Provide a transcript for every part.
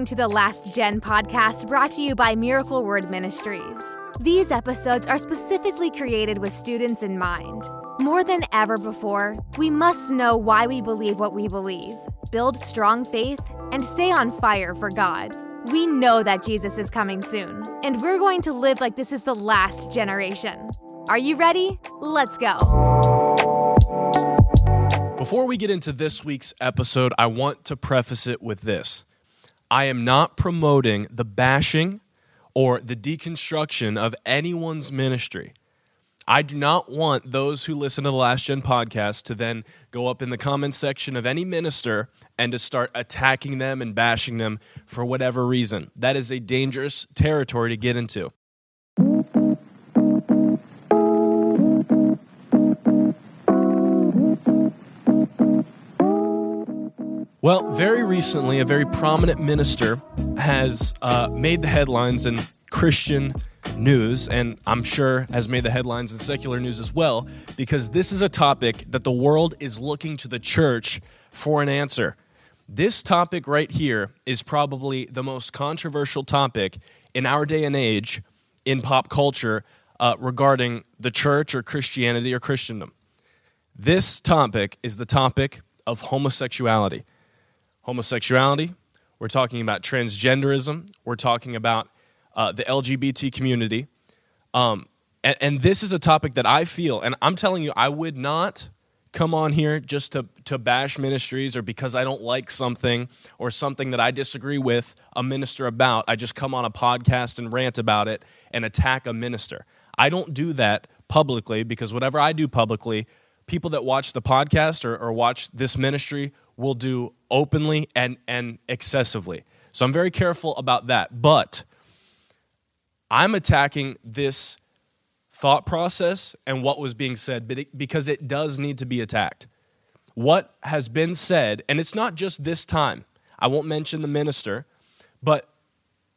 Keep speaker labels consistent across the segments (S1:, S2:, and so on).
S1: listening to the Last Gen podcast brought to you by Miracle Word Ministries. These episodes are specifically created with students in mind. More than ever before, we must know why we believe what we believe, build strong faith, and stay on fire for God. We know that Jesus is coming soon, and we're going to live like this is the last generation. Are you ready? Let's go.
S2: Before we get into this week's episode, I want to preface it with this I am not promoting the bashing or the deconstruction of anyone's ministry. I do not want those who listen to the Last Gen podcast to then go up in the comment section of any minister and to start attacking them and bashing them for whatever reason. That is a dangerous territory to get into. Well, very recently, a very prominent minister has uh, made the headlines in Christian news, and I'm sure has made the headlines in secular news as well, because this is a topic that the world is looking to the church for an answer. This topic right here is probably the most controversial topic in our day and age in pop culture uh, regarding the church or Christianity or Christendom. This topic is the topic of homosexuality homosexuality, we're talking about transgenderism, we're talking about uh, the LGBT community. Um, and, and this is a topic that I feel, and I'm telling you, I would not come on here just to, to bash ministries or because I don't like something or something that I disagree with a minister about. I just come on a podcast and rant about it and attack a minister. I don't do that publicly because whatever I do publicly, people that watch the podcast or, or watch this ministry will do openly and, and excessively. So I'm very careful about that. But I'm attacking this thought process and what was being said because it does need to be attacked. What has been said, and it's not just this time, I won't mention the minister, but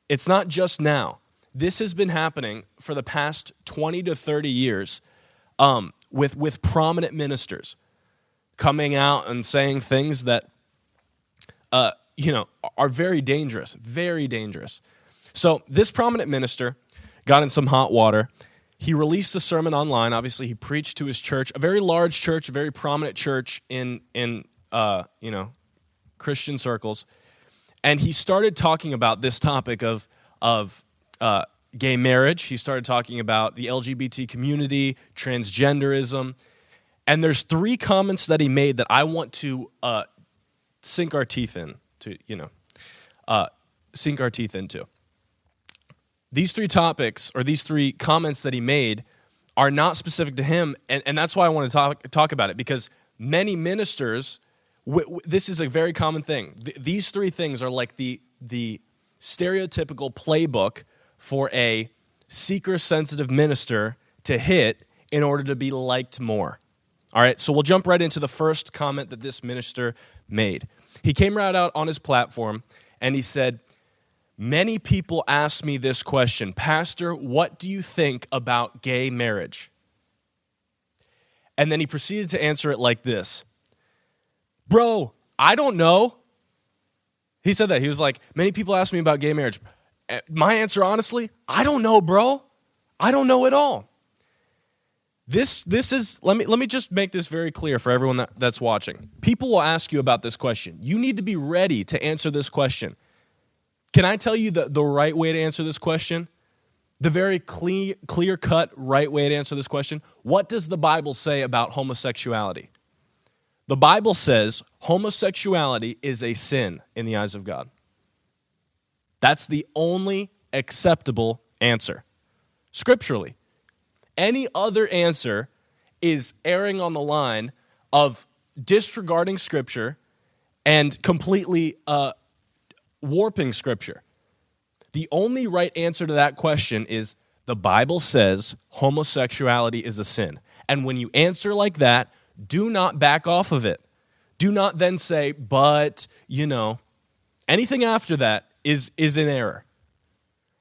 S2: it's not just now. This has been happening for the past 20 to 30 years um, with, with prominent ministers coming out and saying things that, uh, you know, are very dangerous, very dangerous. So this prominent minister got in some hot water. He released a sermon online. Obviously, he preached to his church, a very large church, a very prominent church in in uh, you know Christian circles, and he started talking about this topic of of uh, gay marriage. He started talking about the LGBT community, transgenderism, and there's three comments that he made that I want to uh, sink our teeth in to, you know, uh, sink our teeth into. These three topics or these three comments that he made are not specific to him, and, and that's why I want to talk, talk about it because many ministers, w- w- this is a very common thing. Th- these three things are like the, the stereotypical playbook for a seeker sensitive minister to hit in order to be liked more. All right, so we'll jump right into the first comment that this minister made. He came right out on his platform and he said, Many people ask me this question Pastor, what do you think about gay marriage? And then he proceeded to answer it like this Bro, I don't know. He said that. He was like, Many people ask me about gay marriage. Eh, my answer, honestly, I don't know, bro. I don't know at all. This this is let me let me just make this very clear for everyone that, that's watching. People will ask you about this question. You need to be ready to answer this question. Can I tell you the, the right way to answer this question? The very clear clear cut right way to answer this question? What does the Bible say about homosexuality? The Bible says homosexuality is a sin in the eyes of God. That's the only acceptable answer scripturally. Any other answer is erring on the line of disregarding Scripture and completely uh, warping Scripture. The only right answer to that question is the Bible says homosexuality is a sin. And when you answer like that, do not back off of it. Do not then say, but, you know, anything after that is, is an error.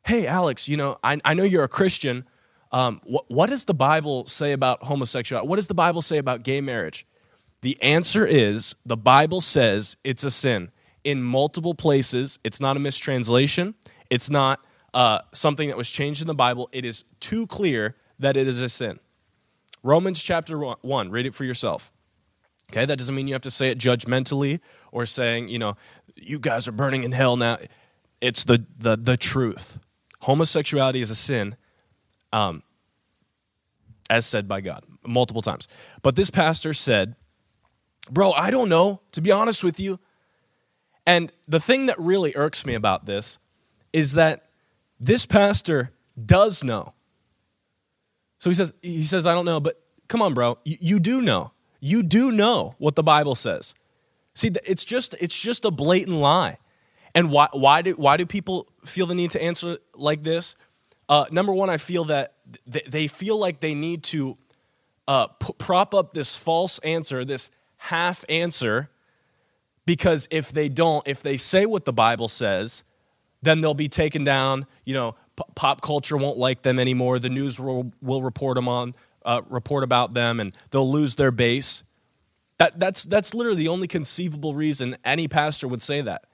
S2: Hey, Alex, you know, I, I know you're a Christian, um, what, what does the Bible say about homosexuality? What does the Bible say about gay marriage? The answer is the Bible says it's a sin. in multiple places. It's not a mistranslation. It's not uh, something that was changed in the Bible. It is too clear that it is a sin. Romans chapter 1, read it for yourself. Okay, that doesn't mean you have to say it judgmentally or saying, you know, you guys are burning in hell now. It's the, the, the truth. Homosexuality is a sin, um, as said by God multiple times. But this pastor said, Bro, I don't know, to be honest with you. And the thing that really irks me about this is that this pastor does know. So he says, he says, I don't know, but come on, bro, you, you do know. You do know what the Bible says. See, it's just it's just a blatant lie. And why why do why do people feel the need to answer like this? Uh, number one, I feel that th- they feel like they need to uh, p- prop up this false answer, this half answer, because if they don't, if they say what the Bible says, then they'll be taken down. You know, p- pop culture won't like them anymore. The news will, will report them on, uh, report about them, and they'll lose their base. That, that's, that's literally the only conceivable reason any pastor would say that.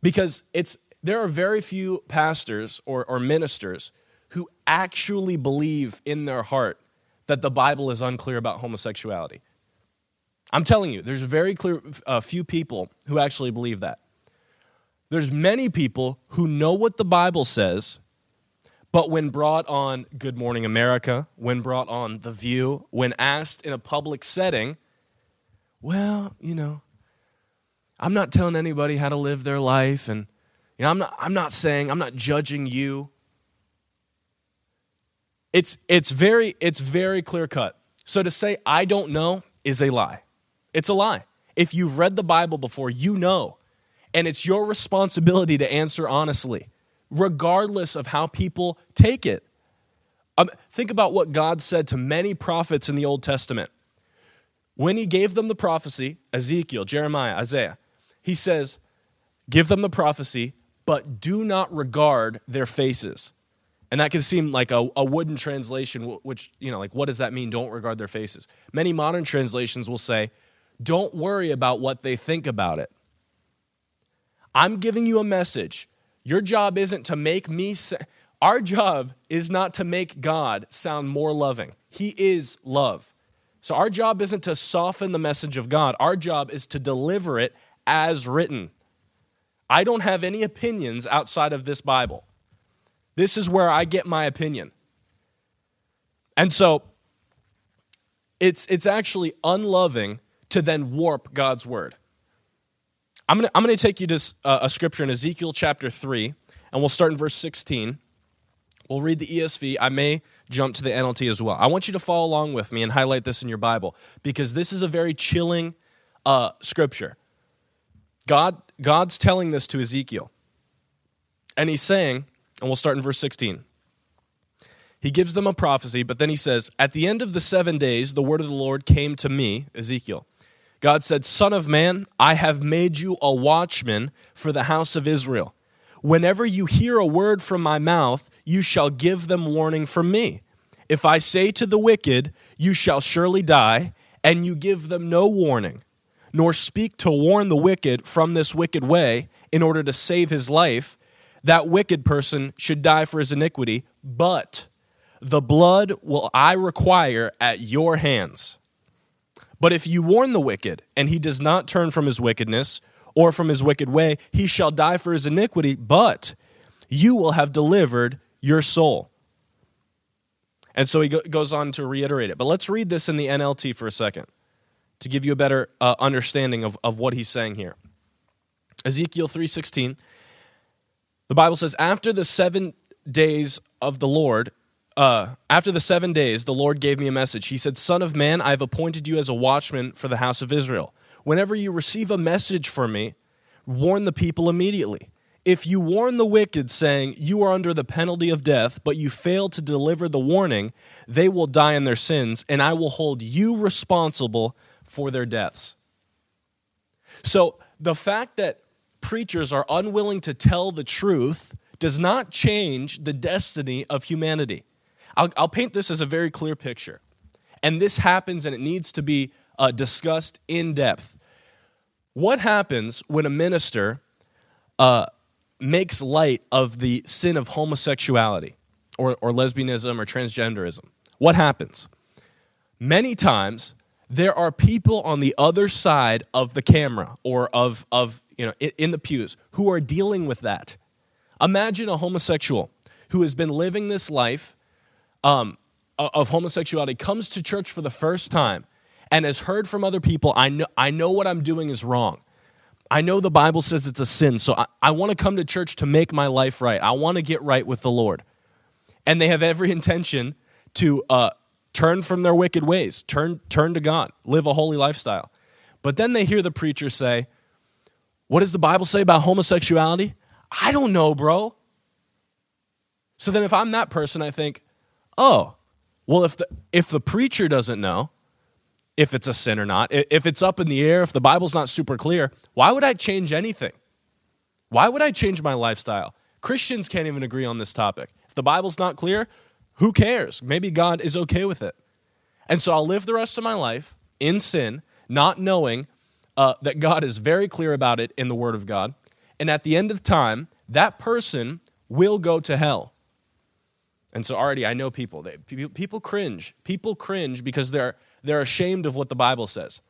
S2: Because it's, there are very few pastors or, or ministers who actually believe in their heart that the Bible is unclear about homosexuality. I'm telling you, there's very clear uh, few people who actually believe that. There's many people who know what the Bible says, but when brought on Good Morning America, when brought on The View, when asked in a public setting, well, you know, I'm not telling anybody how to live their life and I'm not I'm not saying I'm not judging you. It's it's very it's very clear cut. So to say I don't know is a lie. It's a lie. If you've read the Bible before, you know and it's your responsibility to answer honestly, regardless of how people take it. Um, think about what God said to many prophets in the Old Testament. When he gave them the prophecy, Ezekiel, Jeremiah, Isaiah, he says, Give them the prophecy, but do not regard their faces. And that can seem like a, a, wooden translation, which, you know, like, what does that mean? Don't regard their faces. Many modern translations will say, Don't worry about what they think about it. I'm giving you a message. Your job isn't to make me, sa- our job is not to make God sound more loving. He is love. So our job isn't to soften the message of God, our job is to deliver it as written. I don't have any opinions outside of this Bible. This is where I get my opinion. And so it's, it's actually unloving to then warp God's word. I'm going to I'm to take you to uh, a scripture in Ezekiel chapter 3, and we'll start in verse 16. We'll read the ESV. I may jump to the NLT as well. I want you to follow along with me and highlight this in your Bible because this is a very chilling uh, scripture. God, God's telling this to Ezekiel. And he's saying, and we'll start in verse 16. He gives them a prophecy, but then he says, At the end of the seven days, the word of the Lord came to me, Ezekiel God said, Son of man, I have made you a watchman for the house of Israel. Whenever you hear a word from my mouth, you shall give them warning from me. If I say to the wicked, You shall surely die, and you give them no warning, nor speak to warn the wicked from this wicked way in order to save his life, that wicked person should die for his iniquity, but the blood will I require at your hands. But if you warn the wicked, and he does not turn from his wickedness or from his wicked way, he shall die for his iniquity, but you will have delivered your soul. And so he goes on to reiterate it. But let's read this in the NLT for a second to give you a better uh, understanding of, of what he's saying here. Ezekiel 3:16 The Bible says after the 7 days of the Lord uh, after the seven days, the Lord gave me a message. He said, Son of man, I have appointed you as a watchman for the house of Israel. Whenever you receive a message from me, warn the people immediately. If you warn the wicked, saying, You are under the penalty of death, but you fail to deliver the warning, they will die in their sins, and I will hold you responsible for their deaths. So the fact that preachers are unwilling to tell the truth does not change the destiny of humanity. I'll, I'll paint this as a very clear picture. And this happens and it needs to be uh, discussed in depth. What happens when a minister uh, makes light of the sin of homosexuality or, or lesbianism or transgenderism? What happens? Many times, there are people on the other side of the camera or of, of you know, in the pews who are dealing with that. Imagine a homosexual who has been living this life um, of homosexuality comes to church for the first time and has heard from other people, I know, I know what I'm doing is wrong. I know the Bible says it's a sin, so I, I want to come to church to make my life right. I want to get right with the Lord. And they have every intention to uh, turn from their wicked ways, turn, turn to God, live a holy lifestyle. But then they hear the preacher say, What does the Bible say about homosexuality? I don't know, bro. So then if I'm that person, I think, oh, well, if the, if the preacher doesn't know if it's a sin or not, if it's up in the air, if the Bible's not super clear, why would I change anything? Why would I change my lifestyle? Christians can't even agree on this topic. If the Bible's not clear, who cares? Maybe God is okay with it. And so I'll live the rest of my life in sin, not knowing uh, that God is very clear about it in the Word of God. And at the end of time, that person will go to hell. And so already I know people. They, people cringe. People cringe because they're, they're ashamed of what the Bible says.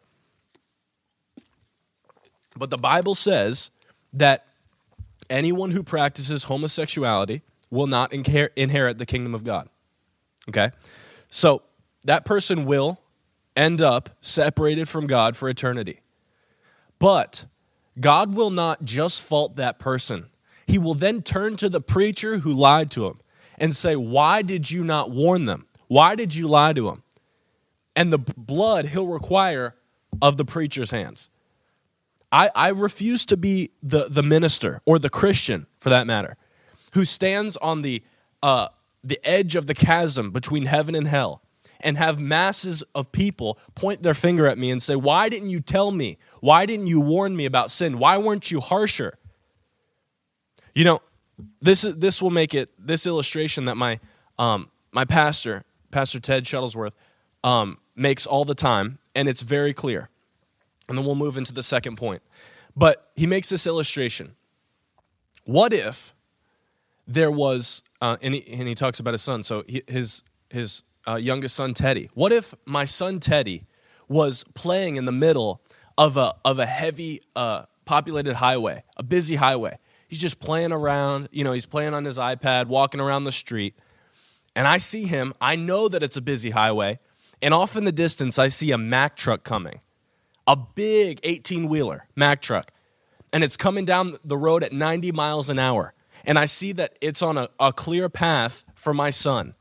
S2: But the Bible says that anyone who practices homosexuality will not inherit the kingdom of God. Okay? So that person will end up separated from God for eternity. But God will not just fault that person. He will then turn to the preacher who lied to him and say, Why did you not warn them? Why did you lie to them? And the blood he'll require of the preacher's hands. I, I refuse to be the, the minister or the Christian, for that matter, who stands on the, uh, the edge of the chasm between heaven and hell and have masses of people point their finger at me and say, Why didn't you tell me? Why didn't you warn me about sin? Why weren't you harsher? You know, this, is, this will make it, this illustration that my, um, my pastor, Pastor Ted Shuttlesworth, um, makes all the time, and it's very clear. And then we'll move into the second point. But he makes this illustration. What if there was, uh, and, he, and he talks about his son, so he, his, his uh, youngest son, Teddy. What if my son, Teddy, was playing in the middle of a, of a heavy uh, populated highway, a busy highway? He's just playing around, you know, he's playing on his iPad, walking around the street. And I see him, I know that it's a busy highway, and off in the distance, I see a Mack truck coming, a big 18 wheeler Mack truck. And it's coming down the road at 90 miles an hour and I see that it's on a, a clear path for my son.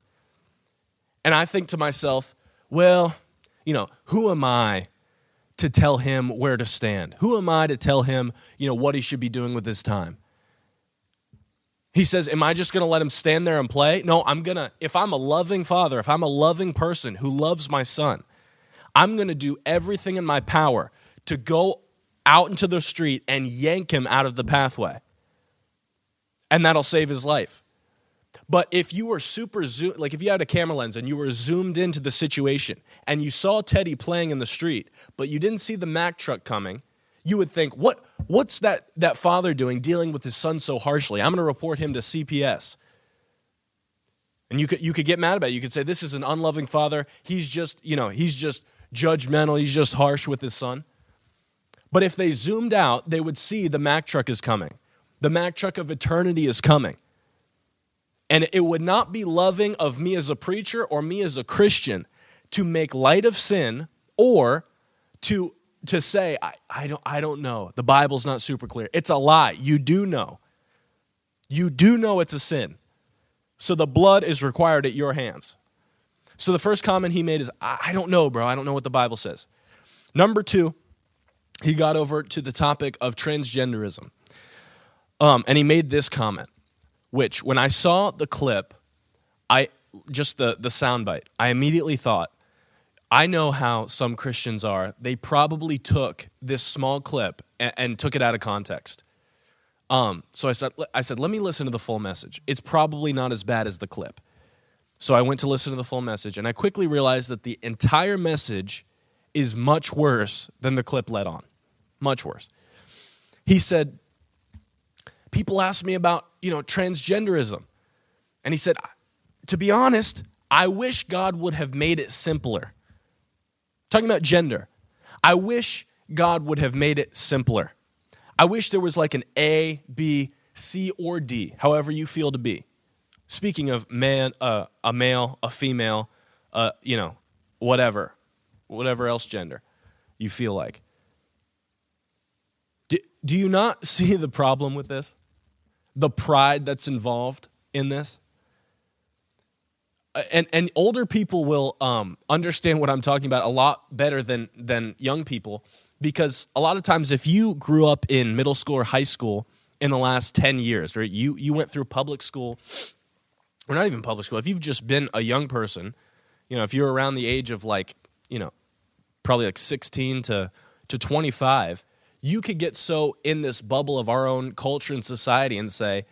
S2: And I think to myself, well, you know, who am I to tell him where to stand? Who am I to tell him, you know, what he should be doing with his time? He says, Am I just going to let him stand there and play? No, I'm going to, if I'm a loving father, if I'm a loving person who loves my son, I'm going to do everything in my power to go out into the street and yank him out of the pathway and that'll save his life. But if you were super zoom, like if you had a camera lens and you were zoomed into the situation and you saw Teddy playing in the street, but you didn't see the Mack truck coming, you would think, what, what's that, that father doing dealing with his son so harshly? I'm going to report him to CPS. And you could, you could get mad about it. You could say, this is an unloving father. He's just, you know, he's just judgmental. He's just harsh with his son. But if they zoomed out, they would see the Mack truck is coming. The Mack truck of eternity is coming. And it would not be loving of me as a preacher or me as a Christian to make light of sin or to, to say, I, I, don't, I don't know. The Bible's not super clear. It's a lie. You do know. You do know it's a sin. So the blood is required at your hands. So the first comment he made is, I don't know, bro. I don't know what the Bible says. Number two, he got over to the topic of transgenderism. Um, and he made this comment, which when I saw the clip, I just the the soundbite, I immediately thought, I know how some Christians are. They probably took this small clip and, and took it out of context. Um, so I said, I said, let me listen to the full message. It's probably not as bad as the clip. So I went to listen to the full message, and I quickly realized that the entire message is much worse than the clip led on. much worse. He said, People ask me about, you know, transgenderism. And he said, To be honest, I wish God would have made it simpler. Talking about gender. I wish God would have made it simpler. I wish there was like an A, B, C, or D, however you feel to be. Speaking of man, uh, a male, a female, uh, you know, whatever, whatever else gender you feel like. Do, do you not see the problem with this? The pride that's involved in this? And, and older people will um, understand what I'm talking about a lot better than, than young people because a lot of times if you grew up in middle school or high school in the last 10 years, right, you, you went through public school, or not even public school, if you've just been a young person, you know, if you're around the age of like, you know, probably like 16 to, to 25, you could get so in this bubble of our own culture and society and say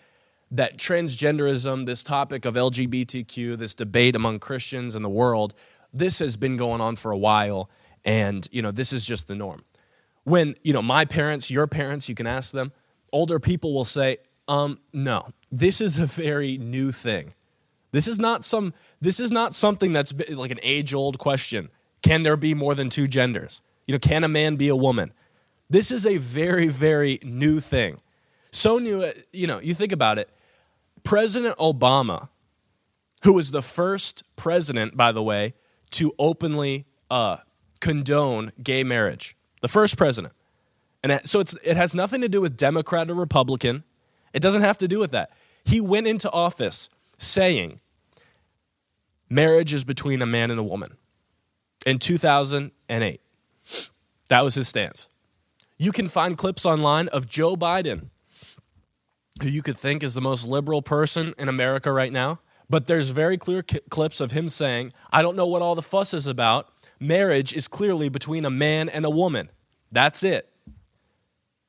S2: that transgenderism, this topic of LGBTQ, this debate among Christians and the world, this has been going on for a while and you know this is just the norm. When you know my parents your parents you can ask them older people will say um no this is a very new thing. This is not some this is not something that's like an age old question. Can there be more than two genders? You know can a man be a woman this is a very very new thing so new you know you think about it president obama who was the first president by the way to openly uh, condone gay marriage. The first president. And so it's, it has nothing to do with Democrat or Republican. It doesn't have to do with that. He went into office saying marriage is between a man and a woman in 2008. That was his stance. You can find clips online of Joe Biden, who you could think is the most liberal person in America right now. But there's very clear clips of him saying, I don't know what all the fuss is about marriage is clearly between a man and a woman. That's it.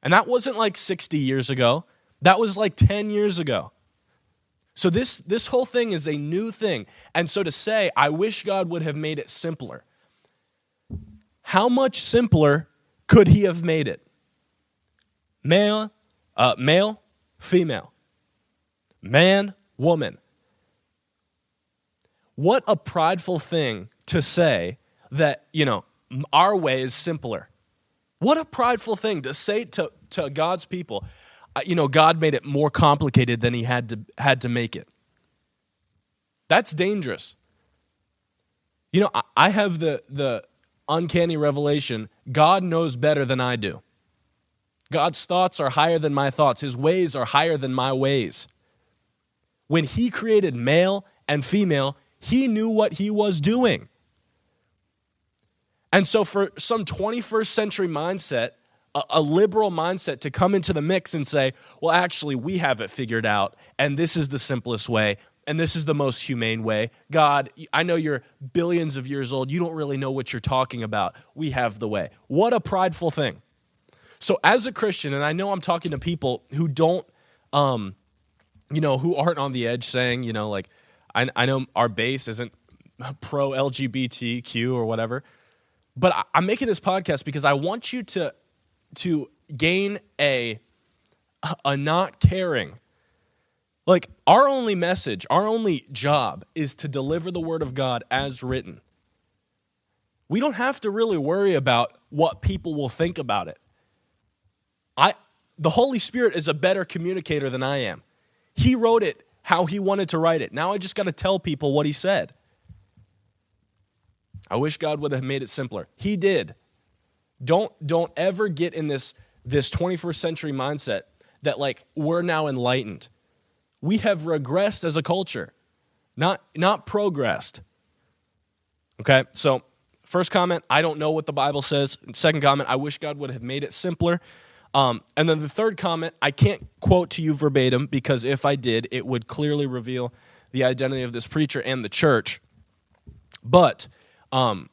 S2: And that wasn't like 60 years ago, that was like 10 years ago. So this this whole thing is a new thing. And so to say, I wish God would have made it simpler. How much simpler could he have made it? Male, uh, male, female. Man, woman. What a prideful thing to say that, you know, our way is simpler. What a prideful thing to say to, to God's people. Uh, you know, God made it more complicated than he had to, had to make it. That's dangerous. You know, I, I have the, the uncanny revelation God knows better than I do. God's thoughts are higher than my thoughts, His ways are higher than my ways. When He created male and female, He knew what He was doing. And so, for some 21st century mindset, a, liberal mindset to come into the mix and say, well, actually, we have it figured out, and this is the simplest way, and this is the most humane way. God, I know you're billions of years old. You don't really know what you're talking about. We have the way. What a prideful thing. So, as a Christian, and I know I'm talking to people who don't, um, you know, who aren't on the edge saying, you know, like, I, I know our base isn't pro LGBTQ or whatever. But I'm making this podcast because I want you to to gain a a not caring. Like our only message, our only job is to deliver the word of God as written. We don't have to really worry about what people will think about it. I the Holy Spirit is a better communicator than I am. He wrote it how he wanted to write it. Now I just got to tell people what he said. I wish God would have made it simpler. He did. Don't don't ever get in this this 21st century mindset that like we're now enlightened. We have regressed as a culture, not not progressed. Okay? So, first comment, I don't know what the Bible says. Second comment, I wish God would have made it simpler. Um, and then the third comment, I can't quote to you verbatim because if I did, it would clearly reveal the identity of this preacher and the church. But um,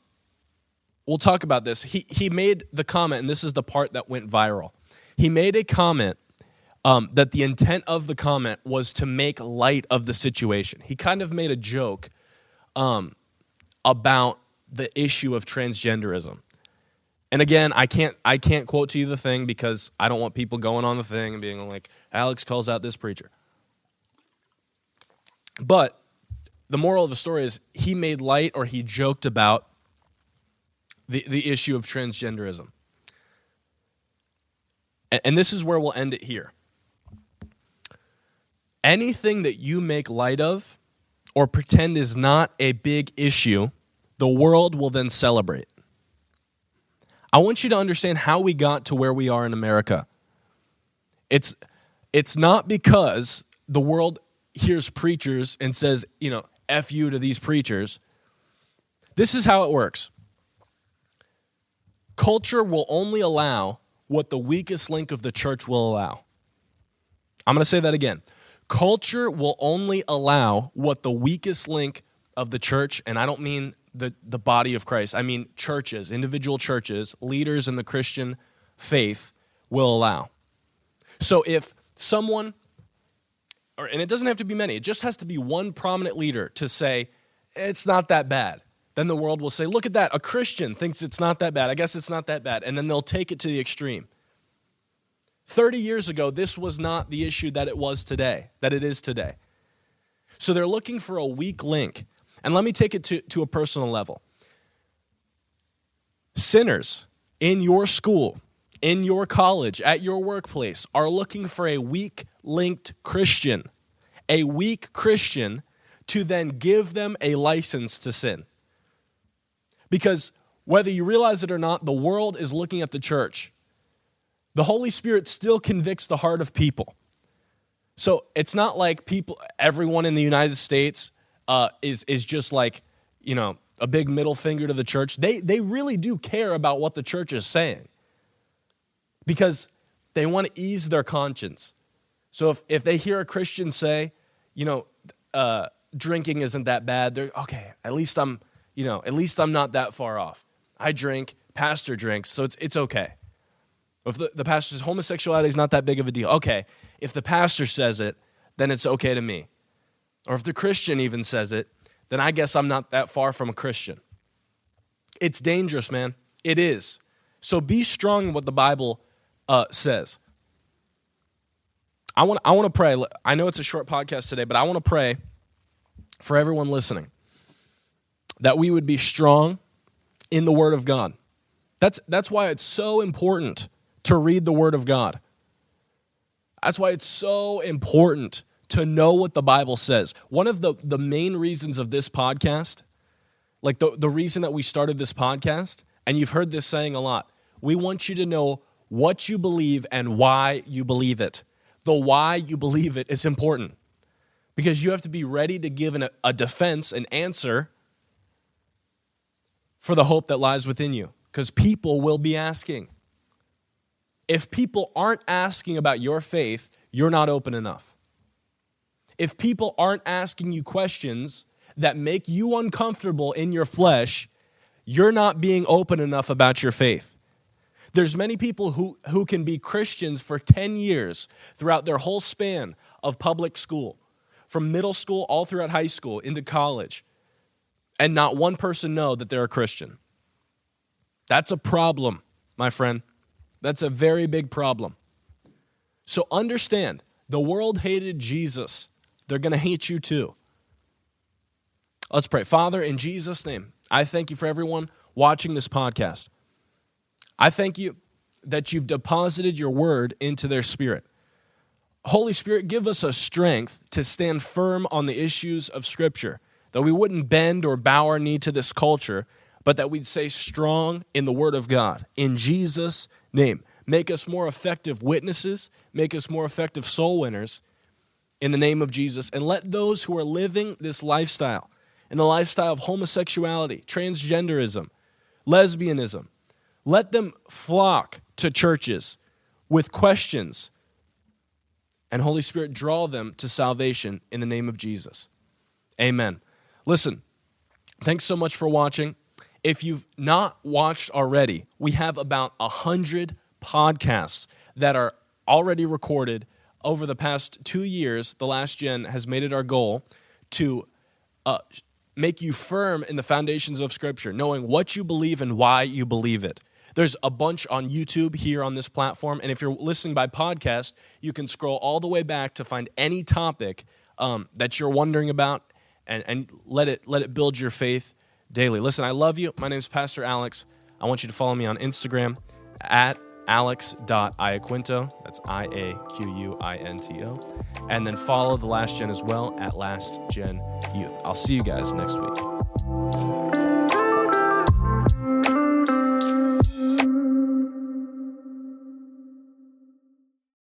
S2: we'll talk about this. He, he made the comment, and this is the part that went viral. He made a comment um, that the intent of the comment was to make light of the situation. He kind of made a joke um, about the issue of transgenderism. And again, I can't I can't quote to you the thing because I don't want people going on the thing and being like Alex calls out this preacher. But the moral of the story is he made light or he joked about the, the issue of transgenderism. And, and this is where we'll end it here. Anything that you make light of or pretend is not a big issue, the world will then celebrate. I want you to understand how we got to where we are in America. It's, it's not because the world hears preachers and says, you know, F you to these preachers. This is how it works culture will only allow what the weakest link of the church will allow. I'm going to say that again. Culture will only allow what the weakest link of the church, and I don't mean the, the body of Christ, I mean churches, individual churches, leaders in the Christian faith will allow. So if someone or, and it doesn't have to be many, it just has to be one prominent leader to say, it's not that bad. Then the world will say, look at that, a Christian thinks it's not that bad. I guess it's not that bad. And then they'll take it to the extreme. 30 years ago, this was not the issue that it was today, that it is today. So they're looking for a weak link. And let me take it to, to a personal level. Sinners in your school, in your college, at your workplace are looking for a weak linked Christian, a weak Christian to then give them a license to sin. Because whether you realize it or not, the world is looking at the church. The Holy Spirit still convicts the heart of people. So it's not like people, everyone in the United States uh, is, is just like, you know, a big middle finger to the church. They, they really do care about what the church is saying because they want to ease their conscience. So if, if they hear a Christian say, you know, uh, drinking isn't that bad, they're okay, at least I'm, you know, at least I'm not that far off. I drink, pastor drinks, so it's, it's okay. If the, the pastor says homosexuality is not that big of a deal, okay. If the pastor says it, then it's okay to me. Or if the Christian even says it, then I guess I'm not that far from a Christian. It's dangerous, man. It is. So be strong in what the Bible uh, says. I want, I want to pray. I know it's a short podcast today, but I want to pray for everyone listening that we would be strong in the Word of God. That's, that's why it's so important to read the Word of God. That's why it's so important to know what the Bible says. One of the, the main reasons of this podcast, like the, the reason that we started this podcast, and you've heard this saying a lot, we want you to know what you believe and why you believe it. The why you believe it is important because you have to be ready to give an, a defense, an answer for the hope that lies within you because people will be asking. If people aren't asking about your faith, you're not open enough. If people aren't asking you questions that make you uncomfortable in your flesh, you're not being open enough about your faith. There's many people who, who can be Christians for 10 years throughout their whole span of public school, from middle school all throughout high school into college, and not one person know that they're a Christian. That's a problem, my friend. That's a very big problem. So understand the world hated Jesus. They're going to hate you too. Let's pray. Father, in Jesus' name, I thank you for everyone watching this podcast. I thank you that you've deposited your word into their spirit. Holy Spirit, give us a strength to stand firm on the issues of Scripture, that we wouldn't bend or bow our knee to this culture, but that we'd stay strong in the Word of God. In Jesus' name, make us more effective witnesses, make us more effective soul winners in the name of Jesus, and let those who are living this lifestyle, in the lifestyle of homosexuality, transgenderism, lesbianism, let them flock to churches with questions. And Holy Spirit, draw them to salvation in the name of Jesus. Amen. Listen, thanks so much for watching. If you've not watched already, we have about a hundred podcasts that are already recorded over the past two years. The last gen has made it our goal to uh, make you firm in the foundations of Scripture, knowing what you believe and why you believe it. There's a bunch on YouTube here on this platform. And if you're listening by podcast, you can scroll all the way back to find any topic um, that you're wondering about and, and let, it, let it build your faith daily. Listen, I love you. My name is Pastor Alex. I want you to follow me on Instagram at alex.iaquinto. That's I A Q U I N T O. And then follow the Last Gen as well at Last Gen Youth. I'll see you guys next week.